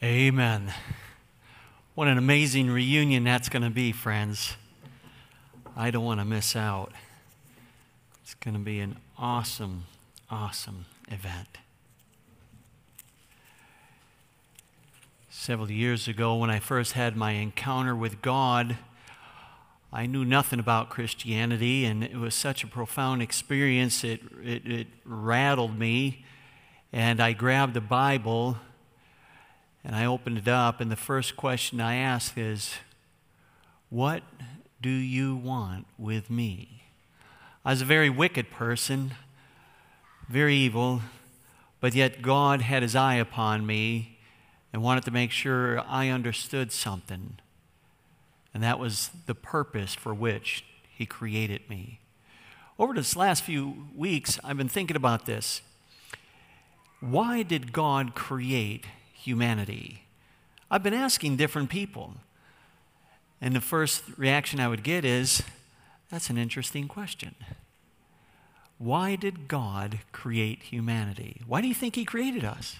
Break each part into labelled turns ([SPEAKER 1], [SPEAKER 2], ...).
[SPEAKER 1] Amen. What an amazing reunion that's going to be, friends. I don't want to miss out. It's going to be an awesome, awesome event. Several years ago, when I first had my encounter with God, I knew nothing about Christianity, and it was such a profound experience. It, it, it rattled me, and I grabbed the Bible and I opened it up, and the first question I asked is, What do you want with me? I was a very wicked person, very evil, but yet God had his eye upon me and wanted to make sure I understood something. And that was the purpose for which he created me. Over this last few weeks, I've been thinking about this. Why did God create humanity? I've been asking different people. And the first reaction I would get is that's an interesting question. Why did God create humanity? Why do you think He created us?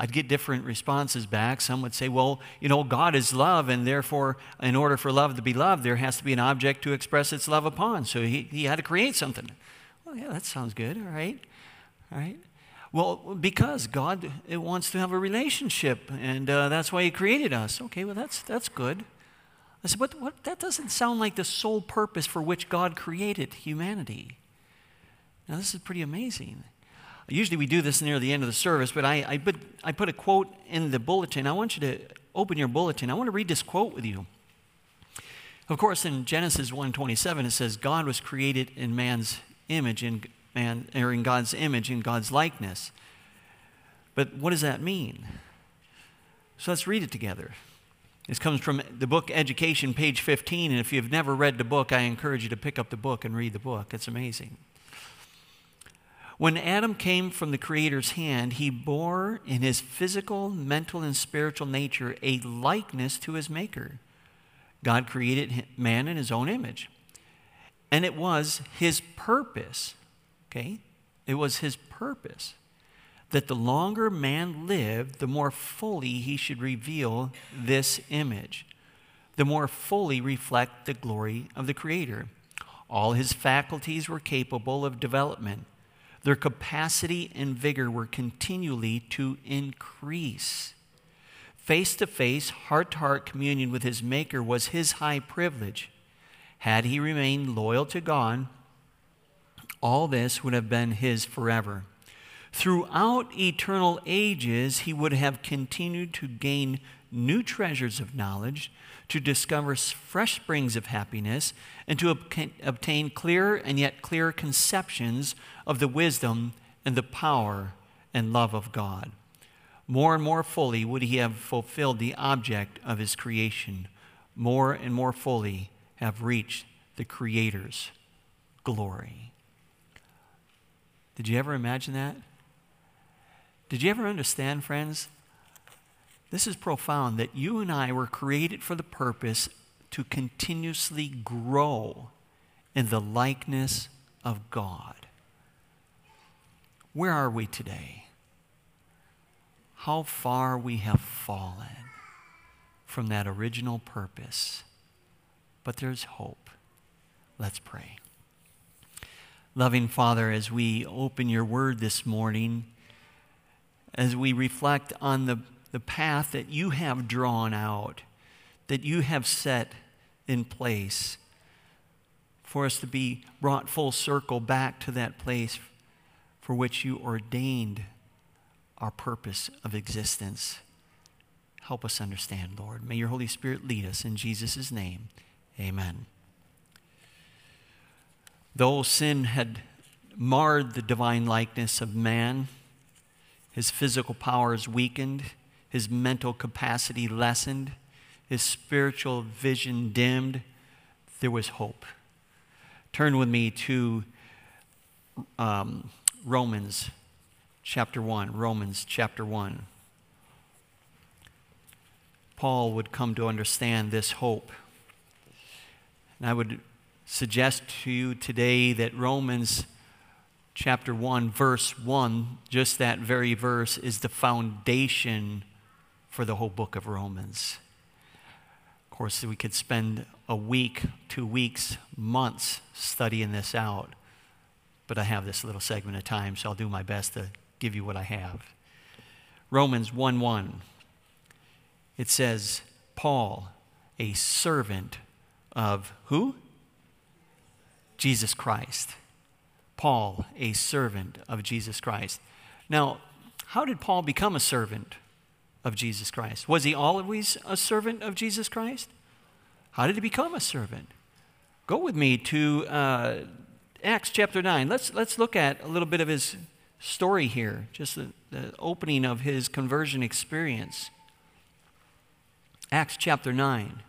[SPEAKER 1] I'd get different responses back. Some would say, well, you know, God is love, and therefore, in order for love to be loved, there has to be an object to express its love upon. So he, he had to create something. Well, yeah, that sounds good, all right. All right. Well, because God wants to have a relationship, and uh, that's why He created us. Okay, well, that's, that's good. I said, but what, that doesn't sound like the sole purpose for which God created humanity. Now, this is pretty amazing. Usually we do this near the end of the service, but I, I, put, I put a quote in the bulletin. I want you to open your bulletin. I want to read this quote with you. Of course, in Genesis 1:27 it says God was created in man's image and man, or in God's image, in God's likeness. But what does that mean? So let's read it together. This comes from the book Education, page 15. And if you've never read the book, I encourage you to pick up the book and read the book. It's amazing. When Adam came from the Creator's hand, he bore in his physical, mental, and spiritual nature a likeness to his Maker. God created man in his own image. And it was his purpose Okay? It was his purpose that the longer man lived, the more fully he should reveal this image, the more fully reflect the glory of the Creator. All his faculties were capable of development. Their capacity and vigor were continually to increase. Face to face, heart to heart communion with his Maker was his high privilege. Had he remained loyal to God, all this would have been his forever. Throughout eternal ages, he would have continued to gain new treasures of knowledge, to discover fresh springs of happiness, and to obtain clearer and yet clearer conceptions of the wisdom and the power and love of God. More and more fully would he have fulfilled the object of his creation, more and more fully have reached the Creator's glory. Did you ever imagine that? Did you ever understand, friends? This is profound that you and I were created for the purpose to continuously grow in the likeness of God. Where are we today? How far we have fallen from that original purpose. But there's hope. Let's pray. Loving Father, as we open your word this morning, as we reflect on the, the path that you have drawn out, that you have set in place for us to be brought full circle back to that place for which you ordained our purpose of existence. Help us understand, Lord. May your Holy Spirit lead us in Jesus' name. Amen. Though sin had marred the divine likeness of man, his physical powers weakened, his mental capacity lessened, his spiritual vision dimmed, there was hope. Turn with me to um, Romans chapter 1. Romans chapter 1. Paul would come to understand this hope. And I would suggest to you today that Romans chapter 1, verse 1, just that very verse, is the foundation for the whole book of Romans. Of course, we could spend a week, two weeks, months studying this out, but I have this little segment of time, so I'll do my best to give you what I have. Romans 1 1. It says, Paul, a servant of who? Jesus Christ. Paul, a servant of Jesus Christ. Now, how did Paul become a servant of Jesus Christ? Was he always a servant of Jesus Christ? How did he become a servant? Go with me to uh, Acts chapter 9. Let's, let's look at a little bit of his story here, just the, the opening of his conversion experience. Acts chapter 9.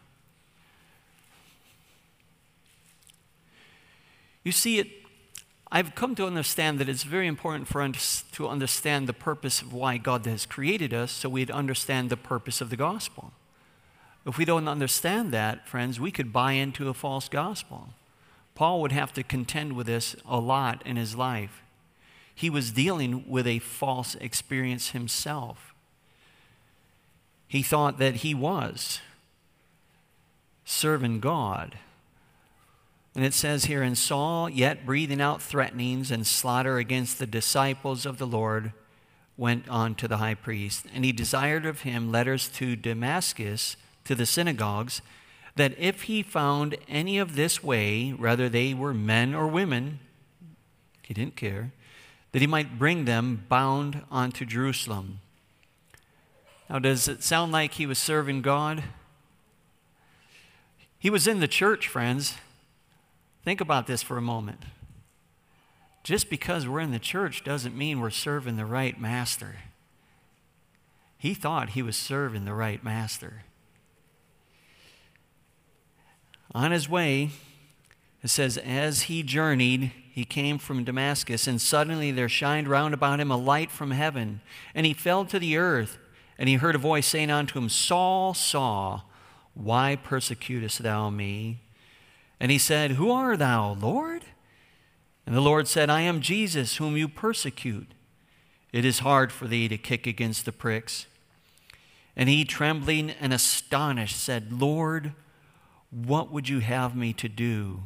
[SPEAKER 1] You see, it, I've come to understand that it's very important for us to understand the purpose of why God has created us so we'd understand the purpose of the gospel. If we don't understand that, friends, we could buy into a false gospel. Paul would have to contend with this a lot in his life. He was dealing with a false experience himself. He thought that he was serving God and it says here, and Saul, yet breathing out threatenings and slaughter against the disciples of the Lord, went on to the high priest. And he desired of him letters to Damascus, to the synagogues, that if he found any of this way, whether they were men or women, he didn't care, that he might bring them bound onto Jerusalem. Now, does it sound like he was serving God? He was in the church, friends. Think about this for a moment. Just because we're in the church doesn't mean we're serving the right master. He thought he was serving the right master. On his way, it says, as he journeyed, he came from Damascus, and suddenly there shined round about him a light from heaven. And he fell to the earth, and he heard a voice saying unto him, Saul, Saul, why persecutest thou me? And he said, Who art thou, Lord? And the Lord said, I am Jesus, whom you persecute. It is hard for thee to kick against the pricks. And he, trembling and astonished, said, Lord, what would you have me to do?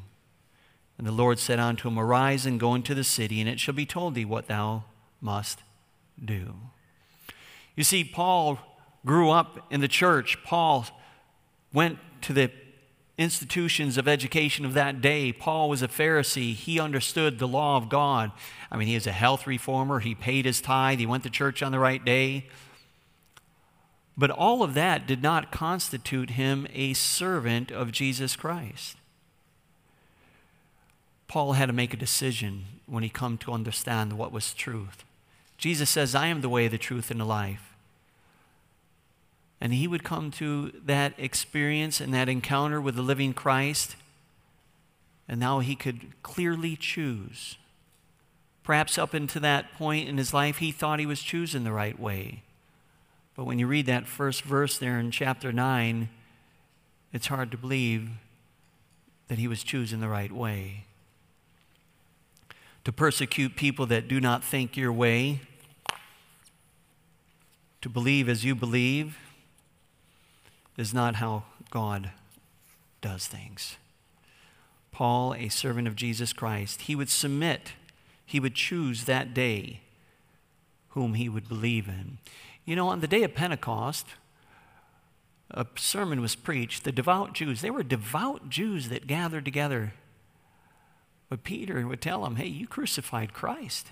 [SPEAKER 1] And the Lord said unto him, Arise and go into the city, and it shall be told thee what thou must do. You see, Paul grew up in the church. Paul went to the institutions of education of that day. Paul was a Pharisee. He understood the law of God. I mean, he was a health reformer. He paid his tithe. He went to church on the right day. But all of that did not constitute him a servant of Jesus Christ. Paul had to make a decision when he come to understand what was truth. Jesus says, I am the way, the truth, and the life. And he would come to that experience and that encounter with the living Christ. And now he could clearly choose. Perhaps up until that point in his life, he thought he was choosing the right way. But when you read that first verse there in chapter 9, it's hard to believe that he was choosing the right way. To persecute people that do not think your way, to believe as you believe, is not how God does things. Paul, a servant of Jesus Christ, he would submit, he would choose that day whom he would believe in. You know, on the day of Pentecost, a sermon was preached. The devout Jews, they were devout Jews that gathered together. But Peter would tell them, hey, you crucified Christ.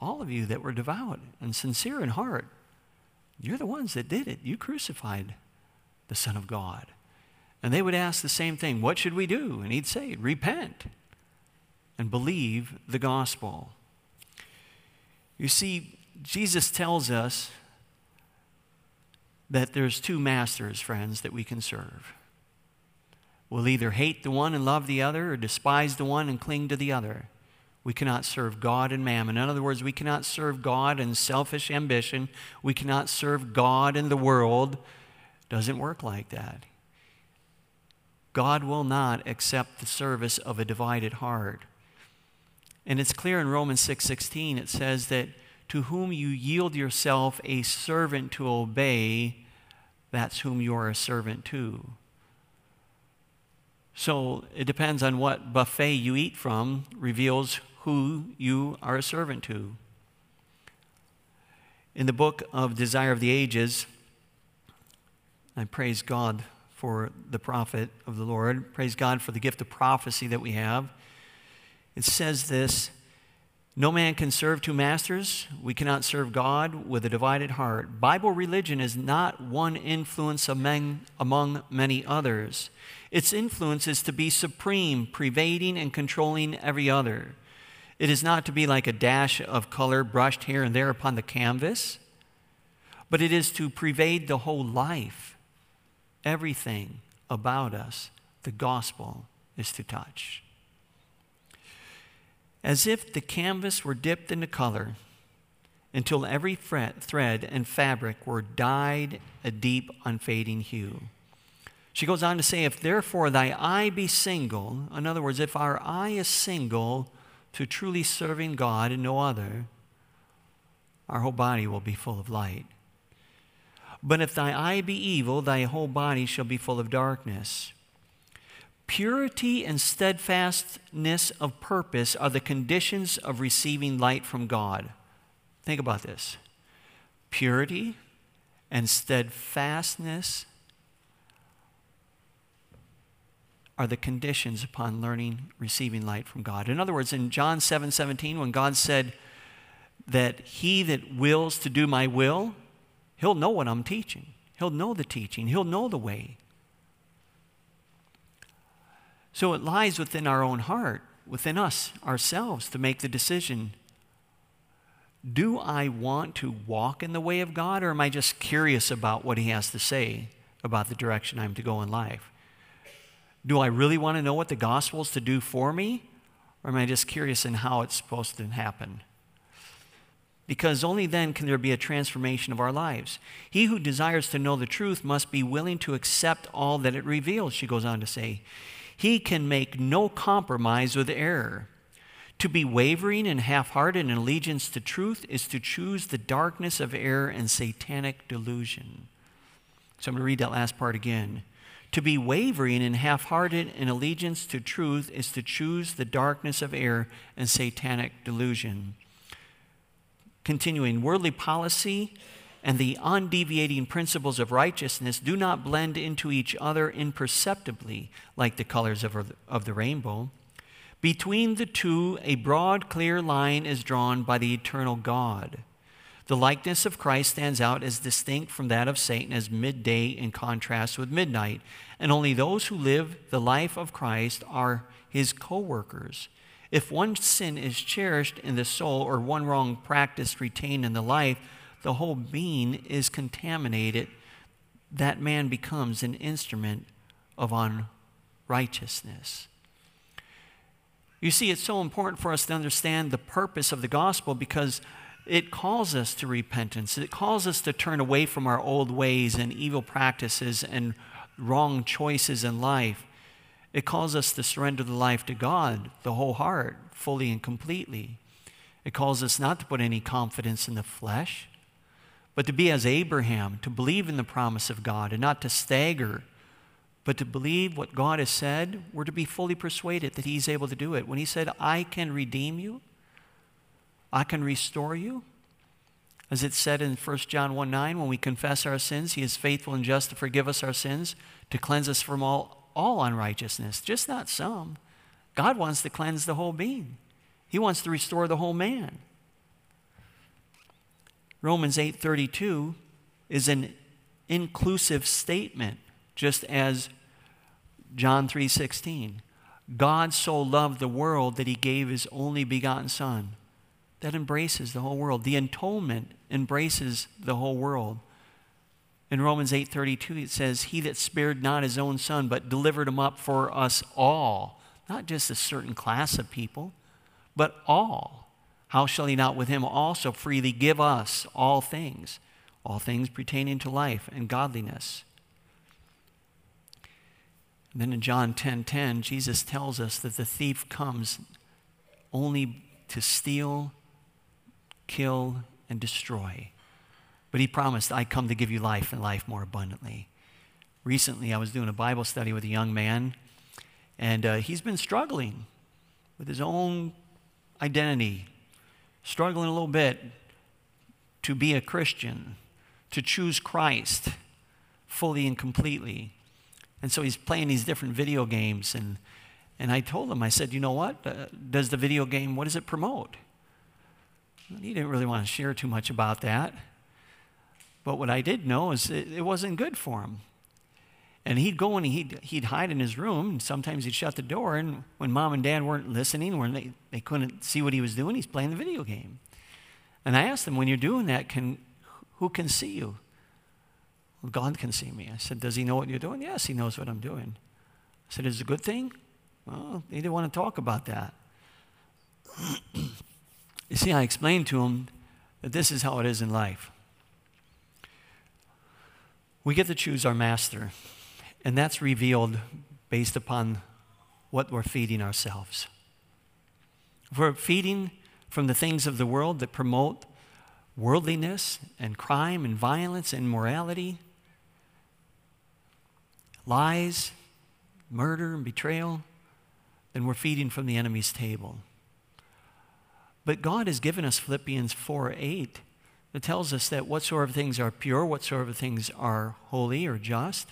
[SPEAKER 1] All of you that were devout and sincere in heart, you're the ones that did it. You crucified the Son of God. And they would ask the same thing What should we do? And he'd say, Repent and believe the gospel. You see, Jesus tells us that there's two masters, friends, that we can serve. We'll either hate the one and love the other, or despise the one and cling to the other. We cannot serve God and mammon. In other words, we cannot serve God and selfish ambition. We cannot serve God and the world. Doesn't work like that. God will not accept the service of a divided heart. And it's clear in Romans 6:16 it says that to whom you yield yourself a servant to obey, that's whom you are a servant to. So it depends on what buffet you eat from, reveals who you are a servant to. In the book of Desire of the Ages, I praise God for the prophet of the Lord. Praise God for the gift of prophecy that we have. It says this No man can serve two masters. We cannot serve God with a divided heart. Bible religion is not one influence among, among many others. Its influence is to be supreme, pervading, and controlling every other. It is not to be like a dash of color brushed here and there upon the canvas, but it is to pervade the whole life. Everything about us, the gospel is to touch. As if the canvas were dipped into color until every thread and fabric were dyed a deep, unfading hue. She goes on to say, If therefore thy eye be single, in other words, if our eye is single to truly serving God and no other, our whole body will be full of light. But if thy eye be evil, thy whole body shall be full of darkness. Purity and steadfastness of purpose are the conditions of receiving light from God. Think about this purity and steadfastness are the conditions upon learning, receiving light from God. In other words, in John 7 17, when God said that he that wills to do my will, he'll know what I'm teaching. He'll know the teaching, he'll know the way. So it lies within our own heart, within us, ourselves, to make the decision do I want to walk in the way of God, or am I just curious about what He has to say about the direction I'm to go in life? Do I really want to know what the gospel is to do for me? Or am I just curious in how it's supposed to happen? Because only then can there be a transformation of our lives. He who desires to know the truth must be willing to accept all that it reveals, she goes on to say. He can make no compromise with error. To be wavering and half hearted in allegiance to truth is to choose the darkness of error and satanic delusion. So I'm going to read that last part again. To be wavering and half hearted in allegiance to truth is to choose the darkness of error and satanic delusion. Continuing, worldly policy and the undeviating principles of righteousness do not blend into each other imperceptibly like the colors of, of the rainbow. Between the two, a broad, clear line is drawn by the eternal God. The likeness of Christ stands out as distinct from that of Satan as midday in contrast with midnight, and only those who live the life of Christ are his co workers. If one sin is cherished in the soul or one wrong practice retained in the life, the whole being is contaminated. That man becomes an instrument of unrighteousness. You see, it's so important for us to understand the purpose of the gospel because it calls us to repentance. It calls us to turn away from our old ways and evil practices and wrong choices in life. It calls us to surrender the life to God, the whole heart, fully and completely. It calls us not to put any confidence in the flesh, but to be as Abraham, to believe in the promise of God and not to stagger, but to believe what God has said. We're to be fully persuaded that He's able to do it. When He said, I can redeem you, I can restore you. As it said in 1 John 1 9, when we confess our sins, He is faithful and just to forgive us our sins, to cleanse us from all, all unrighteousness, just not some. God wants to cleanse the whole being, He wants to restore the whole man. Romans 8:32 is an inclusive statement just as John 3:16 God so loved the world that he gave his only begotten son that embraces the whole world. The atonement embraces the whole world. In Romans 8:32 it says he that spared not his own son but delivered him up for us all, not just a certain class of people, but all. How shall he not with him also freely give us all things, all things pertaining to life and godliness? And then in John 10:10, 10, 10, Jesus tells us that the thief comes only to steal, kill, and destroy. But he promised, I come to give you life and life more abundantly. Recently, I was doing a Bible study with a young man, and uh, he's been struggling with his own identity, struggling a little bit to be a Christian, to choose Christ fully and completely. And so he's playing these different video games. And, and I told him, I said, you know what? Uh, does the video game, what does it promote? He didn't really want to share too much about that. But what I did know is it, it wasn't good for him. And he'd go and he'd, he'd hide in his room, and sometimes he'd shut the door. And when mom and dad weren't listening, when they, they couldn't see what he was doing, he's playing the video game. And I asked him, when you're doing that, can, who can see you? Well, God can see me. I said, Does he know what you're doing? Yes, he knows what I'm doing. I said, Is it a good thing? Well, he didn't want to talk about that. You see, I explained to him that this is how it is in life. We get to choose our master, and that's revealed based upon what we're feeding ourselves. If we're feeding from the things of the world that promote worldliness and crime and violence and morality, lies, murder, and betrayal, then we're feeding from the enemy's table. But God has given us Philippians 4 8 that tells us that whatsoever things are pure, whatsoever things are holy or just,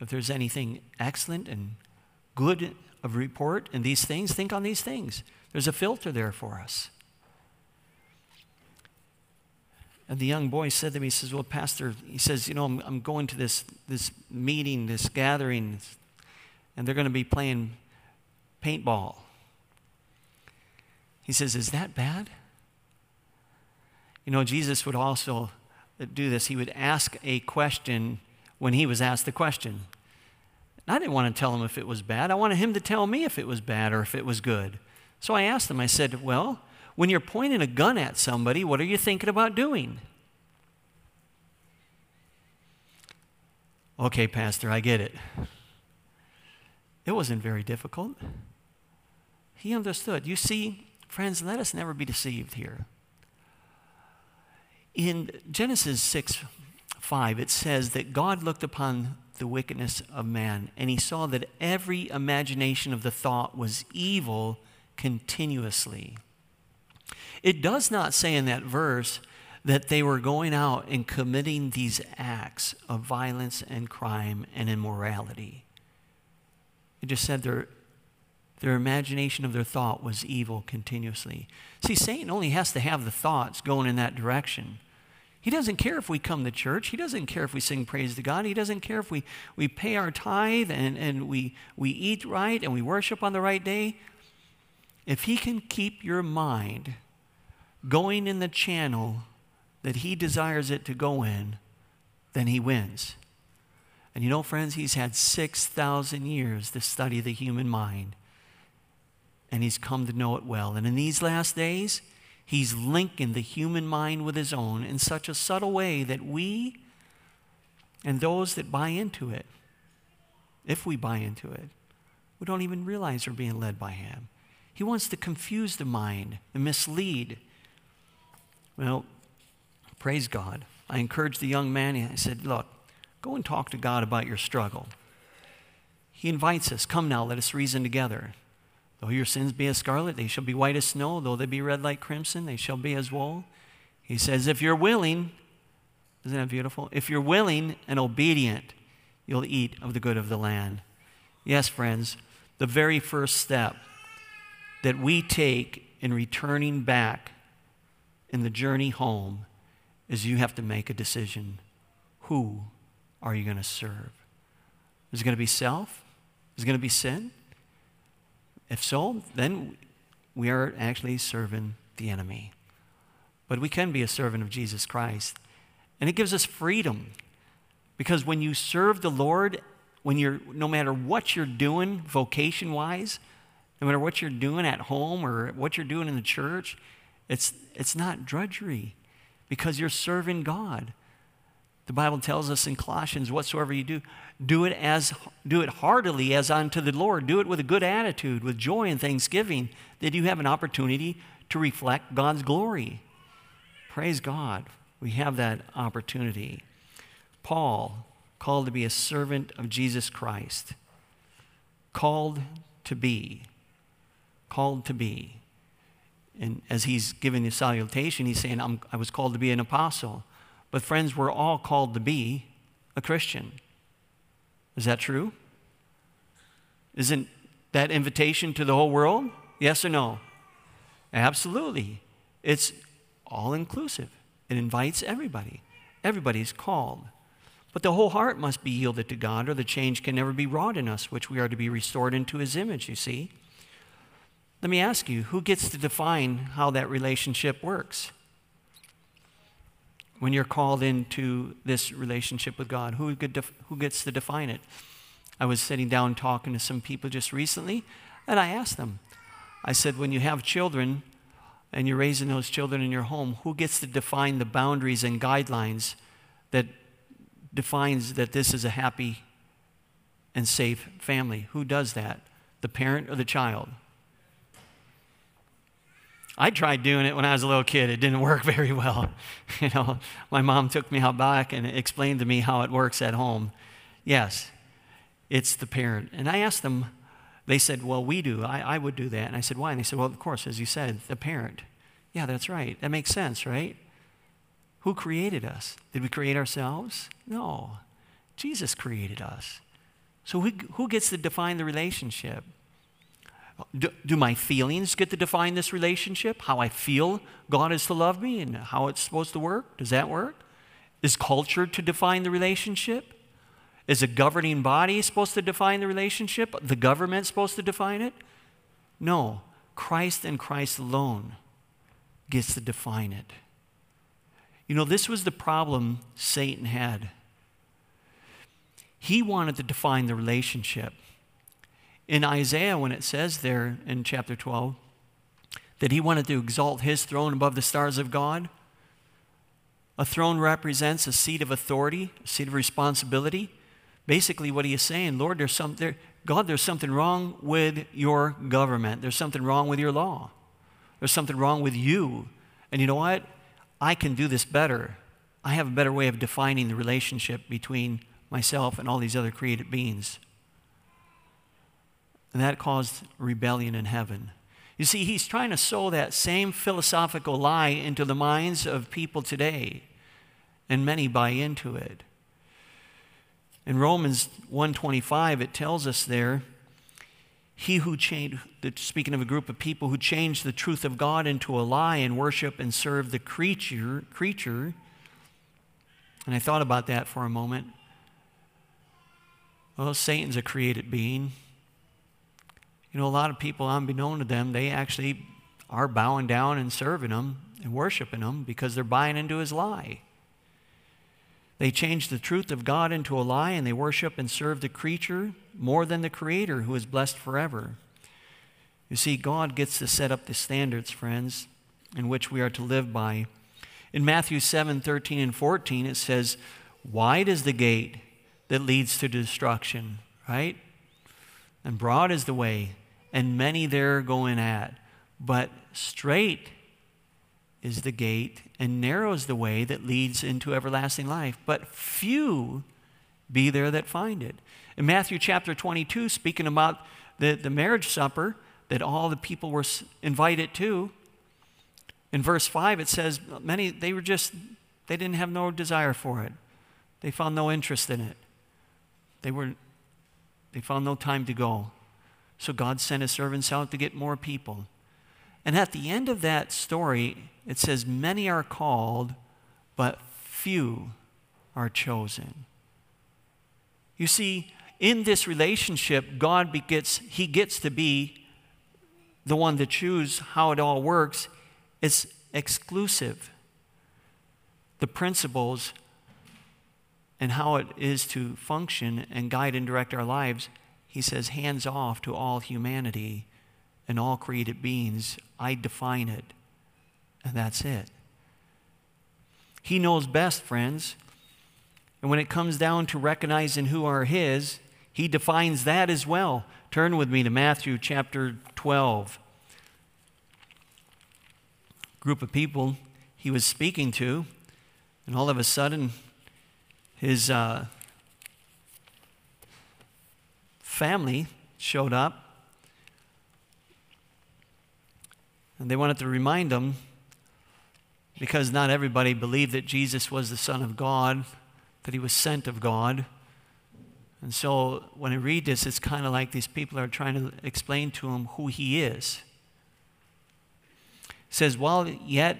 [SPEAKER 1] if there's anything excellent and good of report in these things, think on these things. There's a filter there for us. And the young boy said to me, he says, Well, Pastor, he says, You know, I'm, I'm going to this, this meeting, this gathering, and they're going to be playing paintball. He says, Is that bad? You know, Jesus would also do this. He would ask a question when he was asked the question. I didn't want to tell him if it was bad. I wanted him to tell me if it was bad or if it was good. So I asked him, I said, Well, when you're pointing a gun at somebody, what are you thinking about doing? Okay, Pastor, I get it. It wasn't very difficult. He understood. You see, friends, let us never be deceived here. In Genesis 6 5, it says that God looked upon the wickedness of man, and he saw that every imagination of the thought was evil continuously. It does not say in that verse that they were going out and committing these acts of violence and crime and immorality. It just said their, their imagination of their thought was evil continuously. See, Satan only has to have the thoughts going in that direction. He doesn't care if we come to church. He doesn't care if we sing praise to God. He doesn't care if we, we pay our tithe and, and we, we eat right and we worship on the right day. If he can keep your mind going in the channel that he desires it to go in, then he wins. And you know, friends, he's had 6,000 years to study the human mind, and he's come to know it well. And in these last days, he's linking the human mind with his own in such a subtle way that we and those that buy into it, if we buy into it, we don't even realize we're being led by him. He wants to confuse the mind and mislead well, praise God. I encouraged the young man. I said, Look, go and talk to God about your struggle. He invites us, Come now, let us reason together. Though your sins be as scarlet, they shall be white as snow. Though they be red like crimson, they shall be as wool. He says, If you're willing, isn't that beautiful? If you're willing and obedient, you'll eat of the good of the land. Yes, friends, the very first step that we take in returning back in the journey home is you have to make a decision. Who are you going to serve? Is it going to be self? Is it going to be sin? If so, then we are actually serving the enemy. But we can be a servant of Jesus Christ. And it gives us freedom. Because when you serve the Lord, when you're no matter what you're doing vocation wise, no matter what you're doing at home or what you're doing in the church, it's, it's not drudgery because you're serving God. The Bible tells us in Colossians, whatsoever you do, do it as do it heartily as unto the Lord. Do it with a good attitude, with joy and thanksgiving, that you have an opportunity to reflect God's glory. praise God, we have that opportunity. Paul, called to be a servant of Jesus Christ, called to be, called to be. And as he's giving the salutation, he's saying, i was called to be an apostle. But, friends, we're all called to be a Christian. Is that true? Isn't that invitation to the whole world? Yes or no? Absolutely. It's all inclusive, it invites everybody. Everybody's called. But the whole heart must be yielded to God, or the change can never be wrought in us, which we are to be restored into His image, you see. Let me ask you who gets to define how that relationship works? When you're called into this relationship with God, who, who gets to define it? I was sitting down talking to some people just recently, and I asked them, I said, when you have children and you're raising those children in your home, who gets to define the boundaries and guidelines that defines that this is a happy and safe family? Who does that? The parent or the child? I tried doing it when I was a little kid. It didn't work very well. You know, my mom took me out back and explained to me how it works at home. Yes, it's the parent. And I asked them, they said, Well, we do. I, I would do that. And I said, Why? And they said, Well, of course, as you said, the parent. Yeah, that's right. That makes sense, right? Who created us? Did we create ourselves? No. Jesus created us. So who, who gets to define the relationship? Do, do, my feelings get to define this relationship? How I feel God is to love me and how it's supposed to work? Does that work? Is culture to define the relationship? Is a governing body supposed to define the relationship? The government supposed to define it? No. Christ and Christ alone gets to define it. You know, this was the problem Satan had. He wanted to define the relationship. In Isaiah, when it says there in chapter 12 that he wanted to exalt his throne above the stars of God, a throne represents a seat of authority, a seat of responsibility. Basically, what he is saying, Lord, there's some, there, God, there's something wrong with your government. There's something wrong with your law. There's something wrong with you. And you know what? I can do this better. I have a better way of defining the relationship between myself and all these other created beings. And that caused rebellion in heaven. You see, he's trying to sow that same philosophical lie into the minds of people today, and many buy into it. In Romans 125, it tells us there, he who changed, speaking of a group of people who changed the truth of God into a lie and worship and serve the creature, creature. And I thought about that for a moment. Well, Satan's a created being. You know, a lot of people, unbeknown to them, they actually are bowing down and serving him and worshiping him because they're buying into his lie. They change the truth of God into a lie and they worship and serve the creature more than the Creator who is blessed forever. You see, God gets to set up the standards, friends, in which we are to live by. In Matthew 7 13 and 14, it says, Wide is the gate that leads to destruction, right? And broad is the way, and many there go in at. But strait is the gate, and narrow is the way that leads into everlasting life. But few be there that find it. In Matthew chapter 22, speaking about the, the marriage supper that all the people were invited to, in verse 5 it says, many, they were just, they didn't have no desire for it. They found no interest in it. They were, they found no time to go. So God sent his servants out to get more people. And at the end of that story, it says, Many are called, but few are chosen. You see, in this relationship, God gets, He gets to be the one to choose how it all works. It's exclusive. The principles and how it is to function and guide and direct our lives, He says, hands off to all humanity and all created beings. I define it, and that's it. He knows best, friends. And when it comes down to recognizing who are His, He defines that as well. Turn with me to Matthew chapter 12. Group of people, he was speaking to, and all of a sudden, his uh, family showed up. And they wanted to remind him, because not everybody believed that Jesus was the Son of God, that he was sent of God. And so when I read this, it's kind of like these people are trying to explain to him who he is. It says, While yet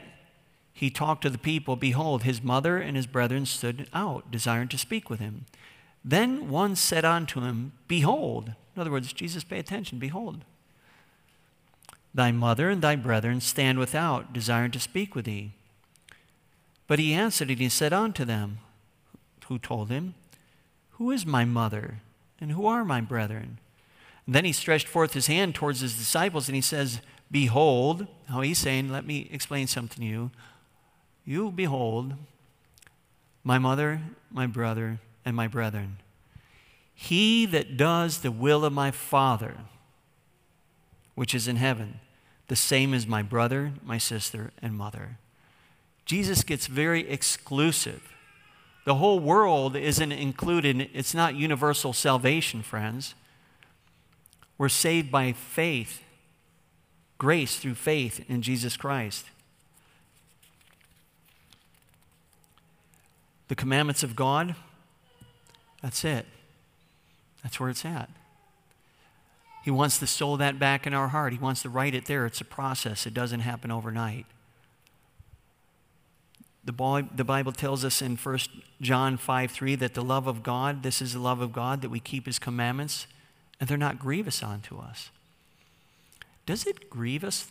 [SPEAKER 1] he talked to the people, behold, his mother and his brethren stood out, desiring to speak with him. Then one said unto him, Behold, in other words, Jesus, pay attention, behold, thy mother and thy brethren stand without, desiring to speak with thee. But he answered and he said unto them, who told him, Who is my mother, and who are my brethren? And then he stretched forth his hand towards his disciples, and he says, Behold, how he's saying, Let me explain something to you. You behold my mother, my brother, and my brethren. He that does the will of my Father, which is in heaven, the same as my brother, my sister, and mother. Jesus gets very exclusive. The whole world isn't included, it's not universal salvation, friends. We're saved by faith, grace through faith in Jesus Christ. The commandments of God, that's it. That's where it's at. He wants to sow that back in our heart. He wants to write it there. It's a process, it doesn't happen overnight. The, Bible tells us in 1 John 5 3 that the love of God, this is the love of God, that we keep his commandments, and they're not grievous unto us. Does it grieve us?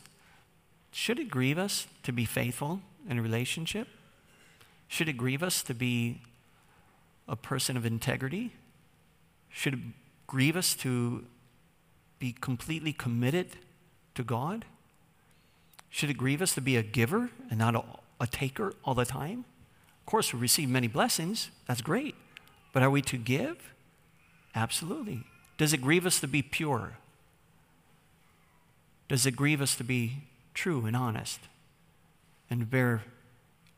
[SPEAKER 1] Should it grieve us to be faithful in a relationship? Should it grieve us to be a person of integrity? Should it grieve us to be completely committed to God? Should it grieve us to be a giver and not a, a taker all the time? Of course, we receive many blessings. That's great. But are we to give? Absolutely. Does it grieve us to be pure? Does it grieve us to be true and honest and bear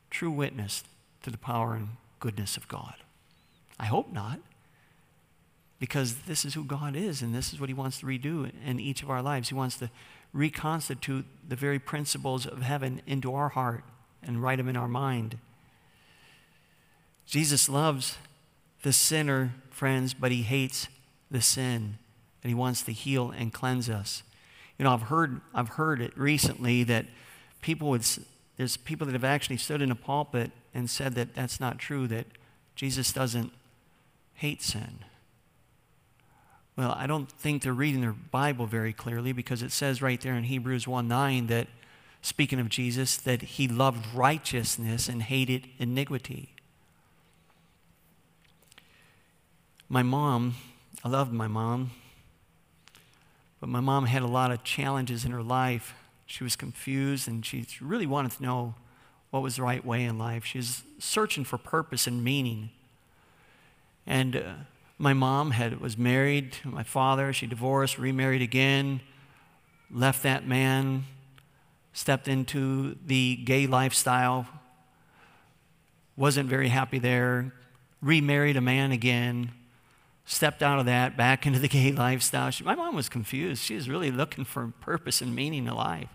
[SPEAKER 1] true witness to the power and goodness of God? I hope not because this is who God is and this is what He wants to redo in each of our lives. He wants to reconstitute the very principles of heaven into our heart and write them in our mind. Jesus loves the sinner, friends, but He hates the sin and He wants to heal and cleanse us. You know, I've heard, I've heard it recently that people would, there's people that have actually stood in a pulpit and said that that's not true, that Jesus doesn't hate sin. Well, I don't think they're reading their Bible very clearly because it says right there in Hebrews 1 9 that, speaking of Jesus, that he loved righteousness and hated iniquity. My mom, I loved my mom, but my mom had a lot of challenges in her life. She was confused and she really wanted to know what was the right way in life. She was searching for purpose and meaning. And uh, my mom had, was married to my father. She divorced, remarried again, left that man, stepped into the gay lifestyle, wasn't very happy there, remarried a man again, stepped out of that, back into the gay lifestyle. She, my mom was confused. She was really looking for purpose and meaning in life.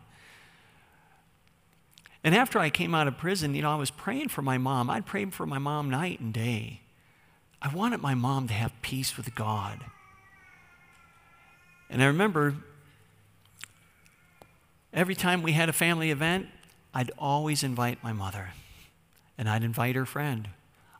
[SPEAKER 1] And after I came out of prison, you know, I was praying for my mom. I'd pray for my mom night and day. I wanted my mom to have peace with God. And I remember every time we had a family event, I'd always invite my mother and I'd invite her friend.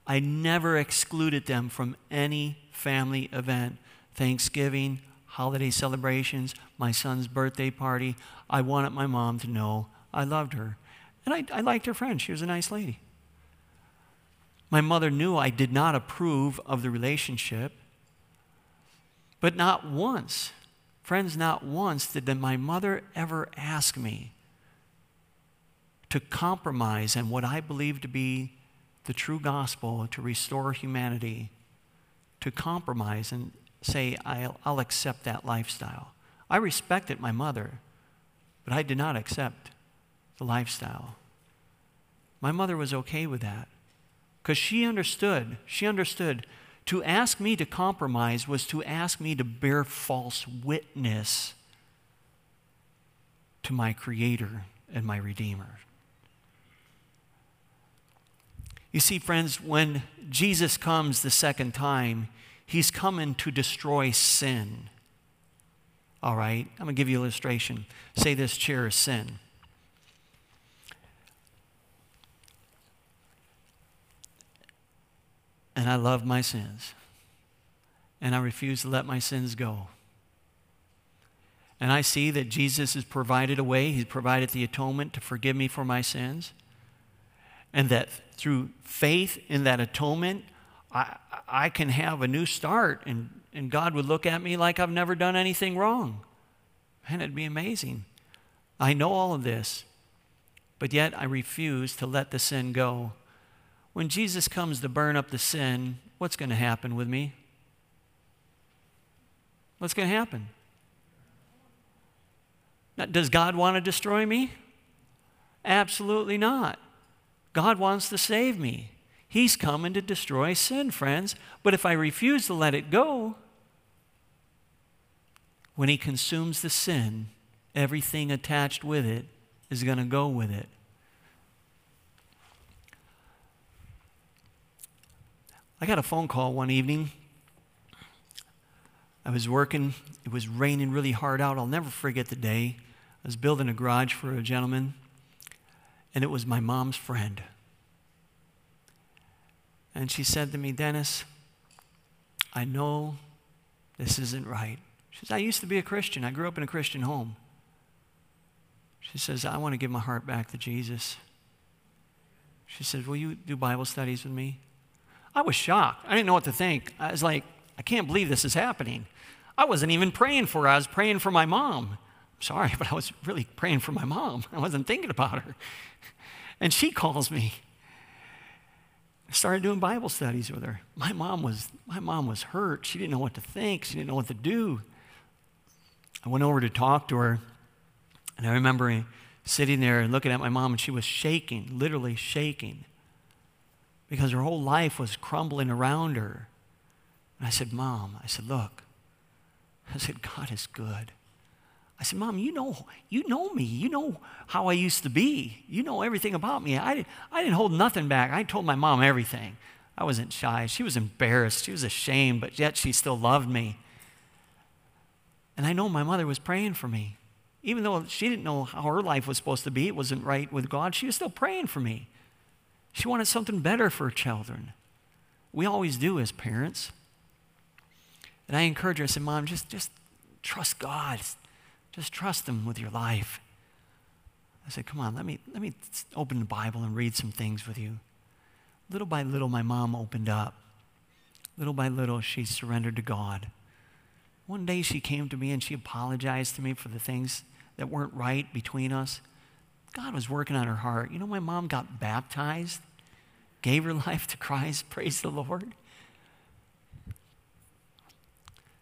[SPEAKER 1] I never excluded them from any family event Thanksgiving, holiday celebrations, my son's birthday party. I wanted my mom to know I loved her. And I, I liked her friend. She was a nice lady. My mother knew I did not approve of the relationship. But not once, friends, not once did my mother ever ask me to compromise on what I believe to be the true gospel to restore humanity, to compromise and say, I'll, I'll accept that lifestyle. I respected my mother, but I did not accept the lifestyle. My mother was okay with that because she understood. She understood. To ask me to compromise was to ask me to bear false witness to my Creator and my Redeemer. You see, friends, when Jesus comes the second time, he's coming to destroy sin. All right? I'm going to give you an illustration. Say this chair is sin. And I love my sins. And I refuse to let my sins go. And I see that Jesus has provided a way, He's provided the atonement to forgive me for my sins. And that through faith in that atonement, I, I can have a new start and, and God would look at me like I've never done anything wrong. And it'd be amazing. I know all of this, but yet I refuse to let the sin go. When Jesus comes to burn up the sin, what's going to happen with me? What's going to happen? Now, does God want to destroy me? Absolutely not. God wants to save me. He's coming to destroy sin, friends. But if I refuse to let it go, when He consumes the sin, everything attached with it is going to go with it. I got a phone call one evening. I was working, it was raining really hard out. I'll never forget the day. I was building a garage for a gentleman and it was my mom's friend. And she said to me, Dennis, I know this isn't right. She says, I used to be a Christian. I grew up in a Christian home. She says, I want to give my heart back to Jesus. She says, Will you do Bible studies with me? I was shocked. I didn't know what to think. I was like, I can't believe this is happening. I wasn't even praying for her, I was praying for my mom. I'm sorry, but I was really praying for my mom. I wasn't thinking about her. And she calls me. I started doing Bible studies with her. My mom was my mom was hurt. She didn't know what to think. She didn't know what to do. I went over to talk to her, and I remember sitting there and looking at my mom, and she was shaking, literally shaking, because her whole life was crumbling around her. And I said, Mom, I said, look, I said, God is good. I said, Mom, you know, you know me. You know how I used to be. You know everything about me. I, didn't, I didn't hold nothing back. I told my mom everything. I wasn't shy. She was embarrassed. She was ashamed, but yet she still loved me. And I know my mother was praying for me. Even though she didn't know how her life was supposed to be, it wasn't right with God, she was still praying for me. She wanted something better for her children. We always do as parents. And I encourage her, I said, Mom, just, just trust God. Just trust Him with your life. I said, Come on, let me, let me open the Bible and read some things with you. Little by little, my mom opened up. Little by little, she surrendered to God. One day, she came to me and she apologized to me for the things that weren't right between us. God was working on her heart. You know, my mom got baptized, gave her life to Christ. Praise the Lord.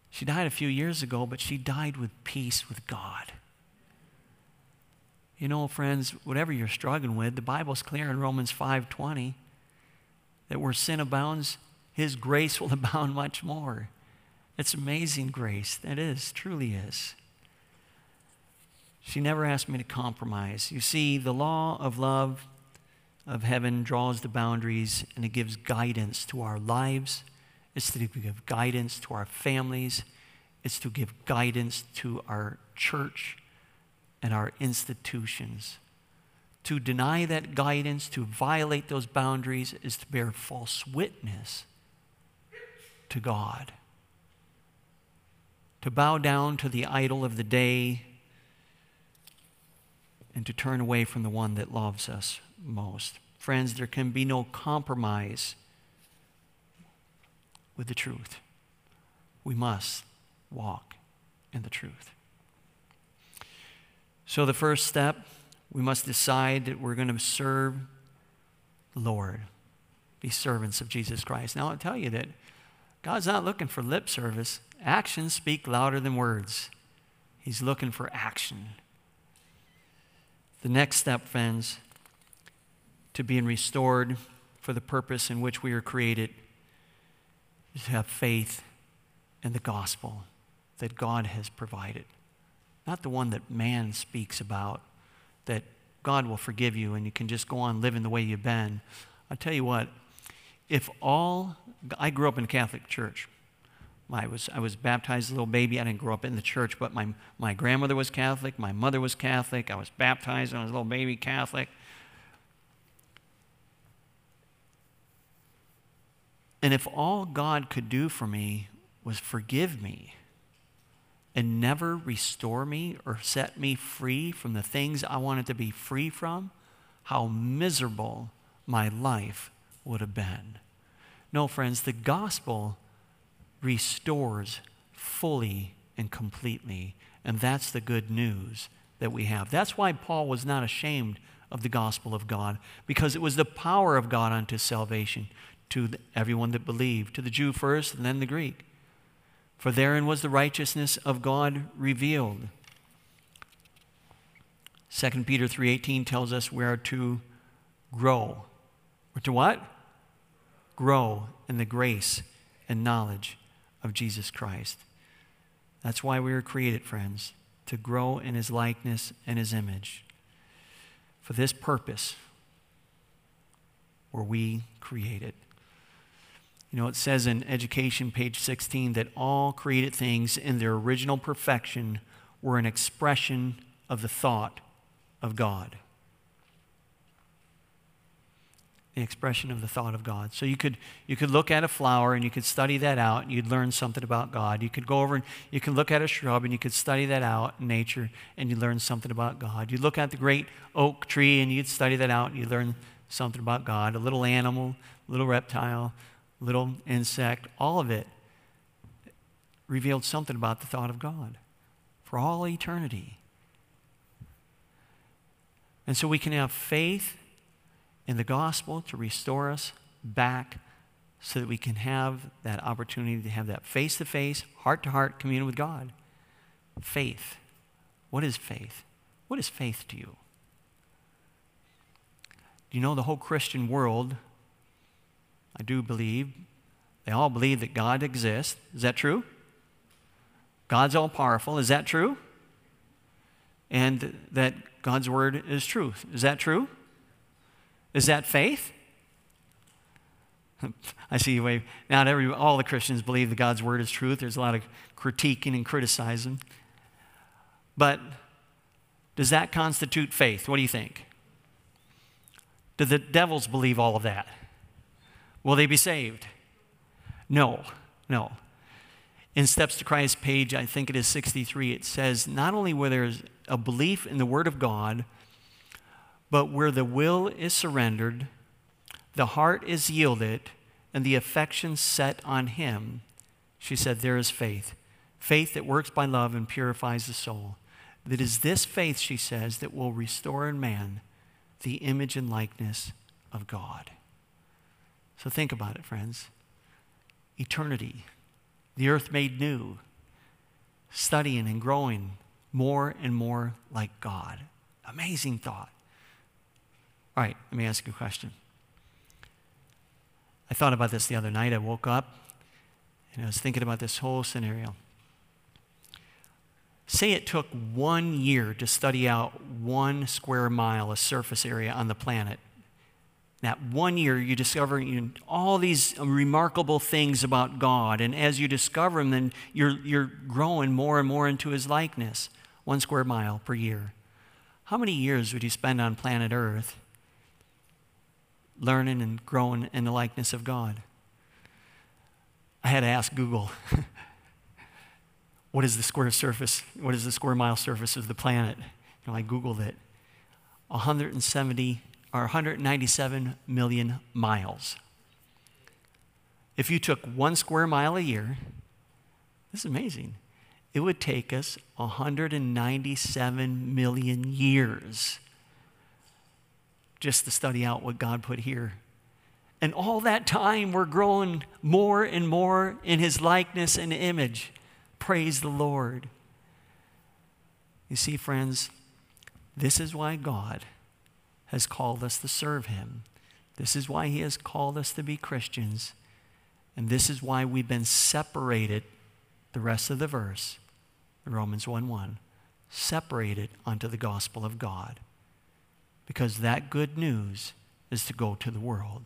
[SPEAKER 1] She died a few years ago, but she died with peace with God. You know, friends, whatever you're struggling with, the Bible's clear in Romans 5:20 that where sin abounds, his grace will abound much more. It's amazing grace. That is, truly is. She never asked me to compromise. You see, the law of love of heaven draws the boundaries and it gives guidance to our lives it's to give guidance to our families. It's to give guidance to our church and our institutions. To deny that guidance, to violate those boundaries, is to bear false witness to God. To bow down to the idol of the day and to turn away from the one that loves us most. Friends, there can be no compromise with the truth. We must walk in the truth. So, the first step, we must decide that we're going to serve the Lord, be servants of Jesus Christ. Now, I'll tell you that God's not looking for lip service. Actions speak louder than words. He's looking for action. The next step, friends, to being restored for the purpose in which we are created, is to have faith in the gospel that God has provided. Not the one that man speaks about, that God will forgive you and you can just go on living the way you've been. I'll tell you what, if all, I grew up in a Catholic church. I was, I was baptized as a little baby. I didn't grow up in the church, but my, my grandmother was Catholic. My mother was Catholic. I was baptized when I was a little baby Catholic. And if all God could do for me was forgive me and never restore me or set me free from the things I wanted to be free from, how miserable my life would have been. No, friends, the gospel restores fully and completely. And that's the good news that we have. That's why Paul was not ashamed of the gospel of God, because it was the power of God unto salvation to everyone that believed, to the Jew first and then the Greek. For therein was the righteousness of God revealed. 2 Peter 3:18 tells us we are to grow. We're to what? Grow in the grace and knowledge of Jesus Christ. That's why we were created, friends, to grow in his likeness and his image. For this purpose were we created. You know, it says in Education, page 16, that all created things in their original perfection were an expression of the thought of God. The expression of the thought of God. So you could, you could look at a flower and you could study that out and you'd learn something about God. You could go over and you could look at a shrub and you could study that out in nature and you learn something about God. You look at the great oak tree and you'd study that out and you learn something about God. A little animal, little reptile, little insect, all of it revealed something about the thought of God for all eternity. And so we can have faith in the gospel to restore us back so that we can have that opportunity to have that face to face, heart to heart communion with God. Faith. What is faith? What is faith to you? Do you know the whole Christian world I do believe. They all believe that God exists. Is that true? God's all powerful. Is that true? And that God's word is truth. Is that true? Is that faith? I see you wave. Not every, all the Christians believe that God's word is truth. There's a lot of critiquing and criticizing. But does that constitute faith? What do you think? Do the devils believe all of that? Will they be saved? No, no. In Steps to Christ page, I think it is 63, it says not only where there's a belief in the Word of God, but where the will is surrendered, the heart is yielded, and the affection set on Him, she said, there is faith. Faith that works by love and purifies the soul. That is this faith, she says, that will restore in man the image and likeness of God. So think about it, friends. Eternity, the earth made new, studying and growing more and more like God. Amazing thought. All right, let me ask you a question. I thought about this the other night. I woke up and I was thinking about this whole scenario. Say it took one year to study out one square mile of surface area on the planet that one year you discover all these remarkable things about God. And as you discover them, then you're, you're growing more and more into his likeness, one square mile per year. How many years would you spend on planet Earth learning and growing in the likeness of God? I had to ask Google, what is the square surface? What is the square mile surface of the planet? Know, I Googled it. 170 or 197 million miles. If you took one square mile a year, this is amazing. It would take us 197 million years just to study out what God put here. And all that time, we're growing more and more in His likeness and image. Praise the Lord. You see, friends, this is why God has called us to serve Him. This is why He has called us to be Christians. And this is why we've been separated, the rest of the verse, Romans 1 1, separated unto the gospel of God. Because that good news is to go to the world.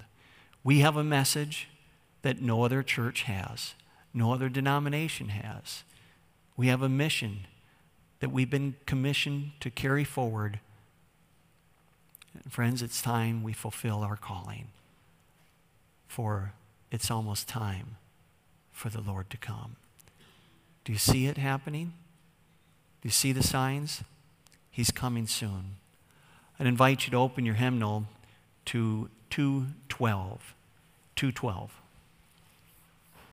[SPEAKER 1] We have a message that no other church has, no other denomination has. We have a mission that we've been commissioned to carry forward. And friends, it's time we fulfill our calling, for it's almost time for the Lord to come. Do you see it happening? Do you see the signs? He's coming soon. I'd invite you to open your hymnal to 212. 212.